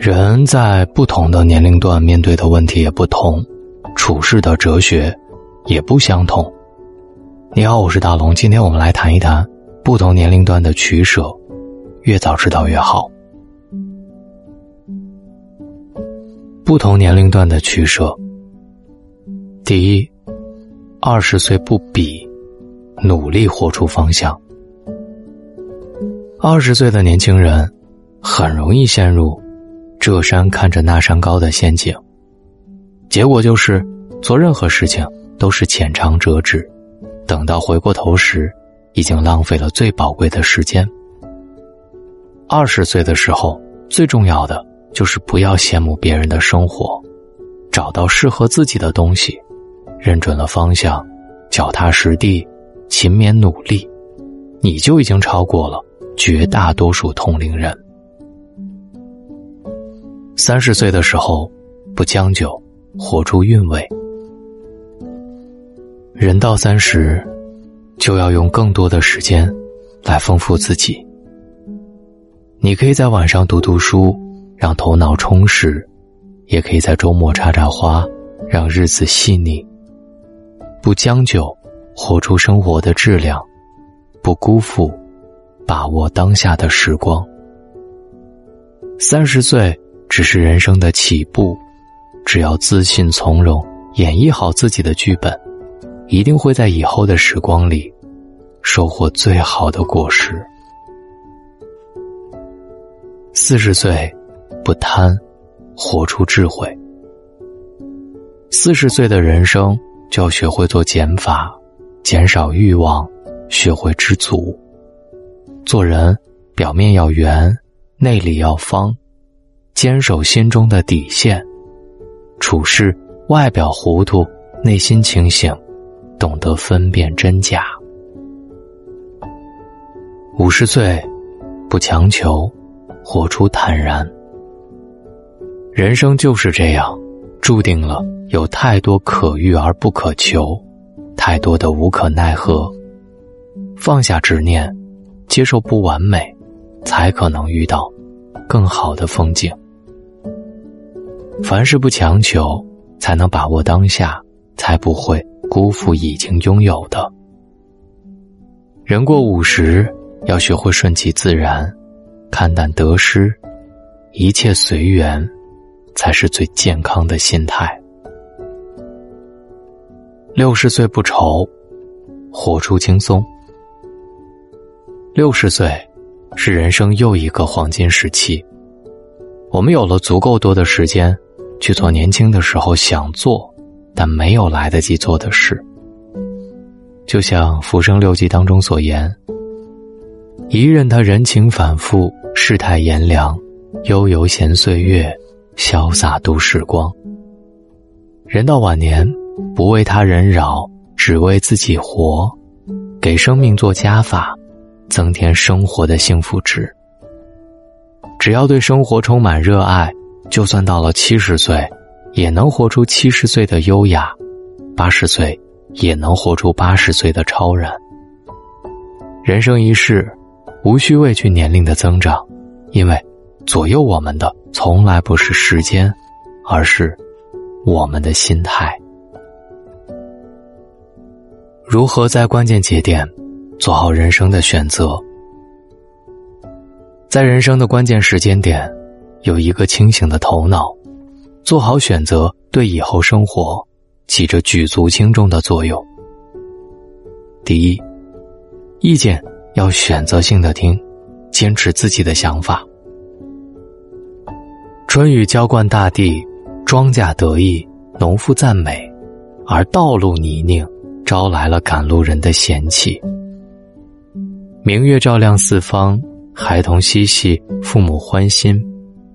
人在不同的年龄段面对的问题也不同，处事的哲学也不相同。你好，我是大龙，今天我们来谈一谈不同年龄段的取舍，越早知道越好。不同年龄段的取舍，第一，二十岁不比，努力活出方向。二十岁的年轻人很容易陷入这山看着那山高的陷阱，结果就是做任何事情都是浅尝辄止，等到回过头时，已经浪费了最宝贵的时间。二十岁的时候，最重要的。就是不要羡慕别人的生活，找到适合自己的东西，认准了方向，脚踏实地，勤勉努力，你就已经超过了绝大多数同龄人。三十岁的时候，不将就，活出韵味。人到三十，就要用更多的时间来丰富自己。你可以在晚上读读书。让头脑充实，也可以在周末插插花，让日子细腻。不将就，活出生活的质量；不辜负，把握当下的时光。三十岁只是人生的起步，只要自信从容，演绎好自己的剧本，一定会在以后的时光里收获最好的果实。四十岁。不贪，活出智慧。四十岁的人生就要学会做减法，减少欲望，学会知足。做人表面要圆，内里要方，坚守心中的底线。处事外表糊涂，内心清醒，懂得分辨真假。五十岁，不强求，活出坦然。人生就是这样，注定了有太多可遇而不可求，太多的无可奈何。放下执念，接受不完美，才可能遇到更好的风景。凡事不强求，才能把握当下，才不会辜负已经拥有的。人过五十，要学会顺其自然，看淡得失，一切随缘。才是最健康的心态。六十岁不愁，活出轻松。六十岁是人生又一个黄金时期，我们有了足够多的时间去做年轻的时候想做但没有来得及做的事。就像《浮生六记》当中所言：“一任他人情反复，世态炎凉，悠悠闲岁月。”潇洒度时光。人到晚年，不为他人扰，只为自己活，给生命做加法，增添生活的幸福值。只要对生活充满热爱，就算到了七十岁，也能活出七十岁的优雅；八十岁，也能活出八十岁的超然。人生一世，无需畏惧年龄的增长，因为。左右我们的从来不是时间，而是我们的心态。如何在关键节点做好人生的选择？在人生的关键时间点，有一个清醒的头脑，做好选择，对以后生活起着举足轻重的作用。第一，意见要选择性的听，坚持自己的想法。春雨浇灌大地，庄稼得意，农夫赞美，而道路泥泞，招来了赶路人的嫌弃。明月照亮四方，孩童嬉戏，父母欢心，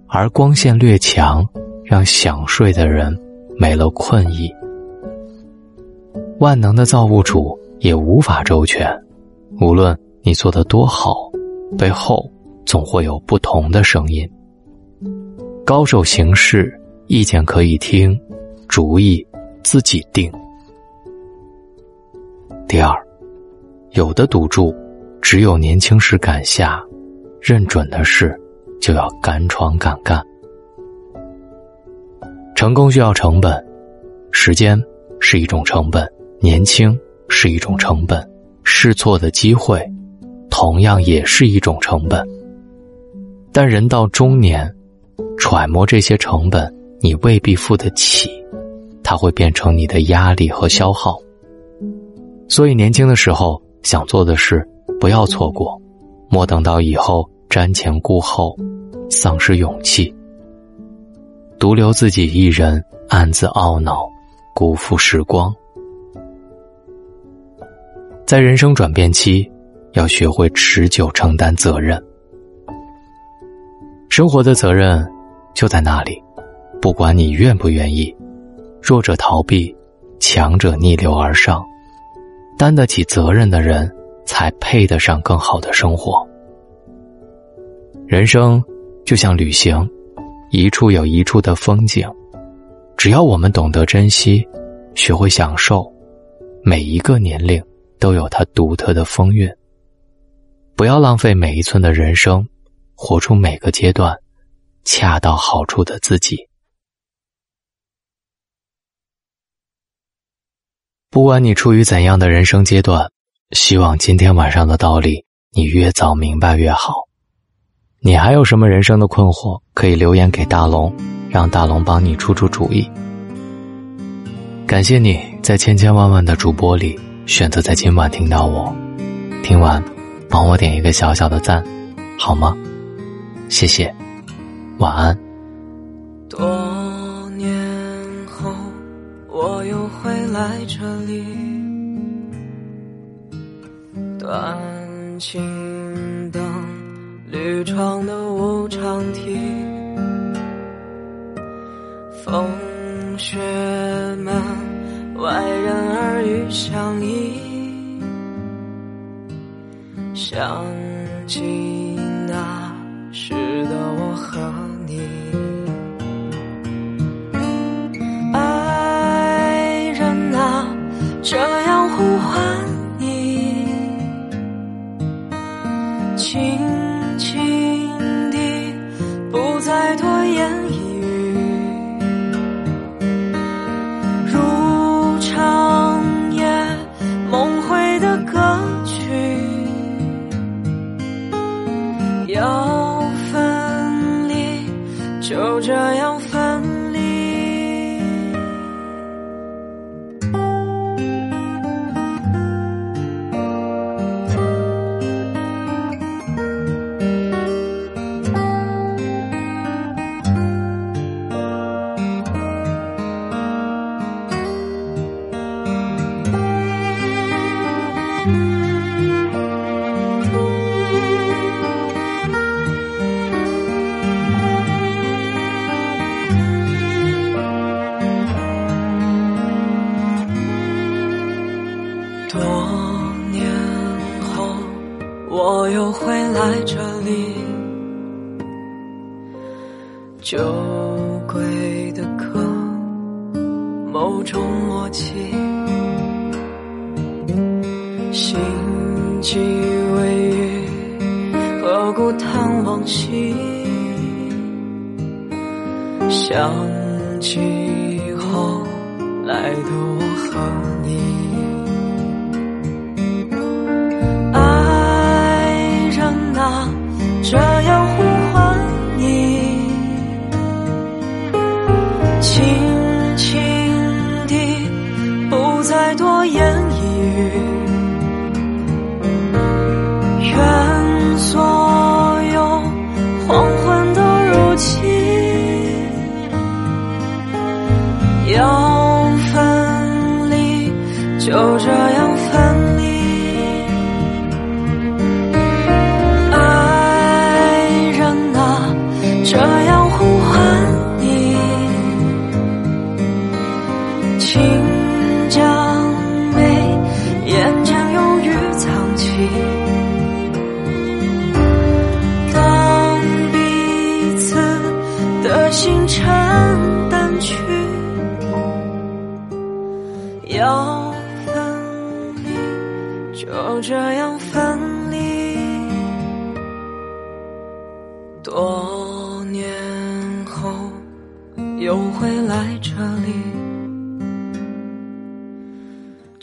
而光线略强，让想睡的人没了困意。万能的造物主也无法周全，无论你做的多好，背后总会有不同的声音。高手行事，意见可以听，主意自己定。第二，有的赌注只有年轻时敢下，认准的事就要敢闯敢干。成功需要成本，时间是一种成本，年轻是一种成本，试错的机会同样也是一种成本。但人到中年，揣摩这些成本，你未必付得起，它会变成你的压力和消耗。所以年轻的时候想做的事，不要错过，莫等到以后瞻前顾后，丧失勇气。独留自己一人，暗自懊恼，辜负时光。在人生转变期，要学会持久承担责任。生活的责任就在那里，不管你愿不愿意。弱者逃避，强者逆流而上。担得起责任的人，才配得上更好的生活。人生就像旅行。一处有一处的风景，只要我们懂得珍惜，学会享受，每一个年龄都有它独特的风韵。不要浪费每一寸的人生，活出每个阶段恰到好处的自己。不管你处于怎样的人生阶段，希望今天晚上的道理你越早明白越好。你还有什么人生的困惑，可以留言给大龙，让大龙帮你出出主意。感谢你在千千万万的主播里选择在今晚听到我，听完帮我点一个小小的赞，好吗？谢谢，晚安。多年后，我又会来这里，断情。绿窗的无常题，风雪门外人耳语相依，想起这样多年后。我又回来这里，酒鬼的歌，某种默契，心悸微雨，何故叹往昔？想起后来的我和你。再多言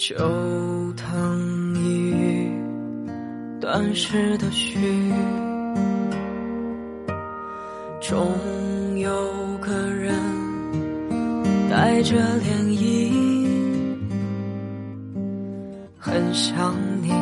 秋藤一，断时的序，终有个人带着涟漪，很想你，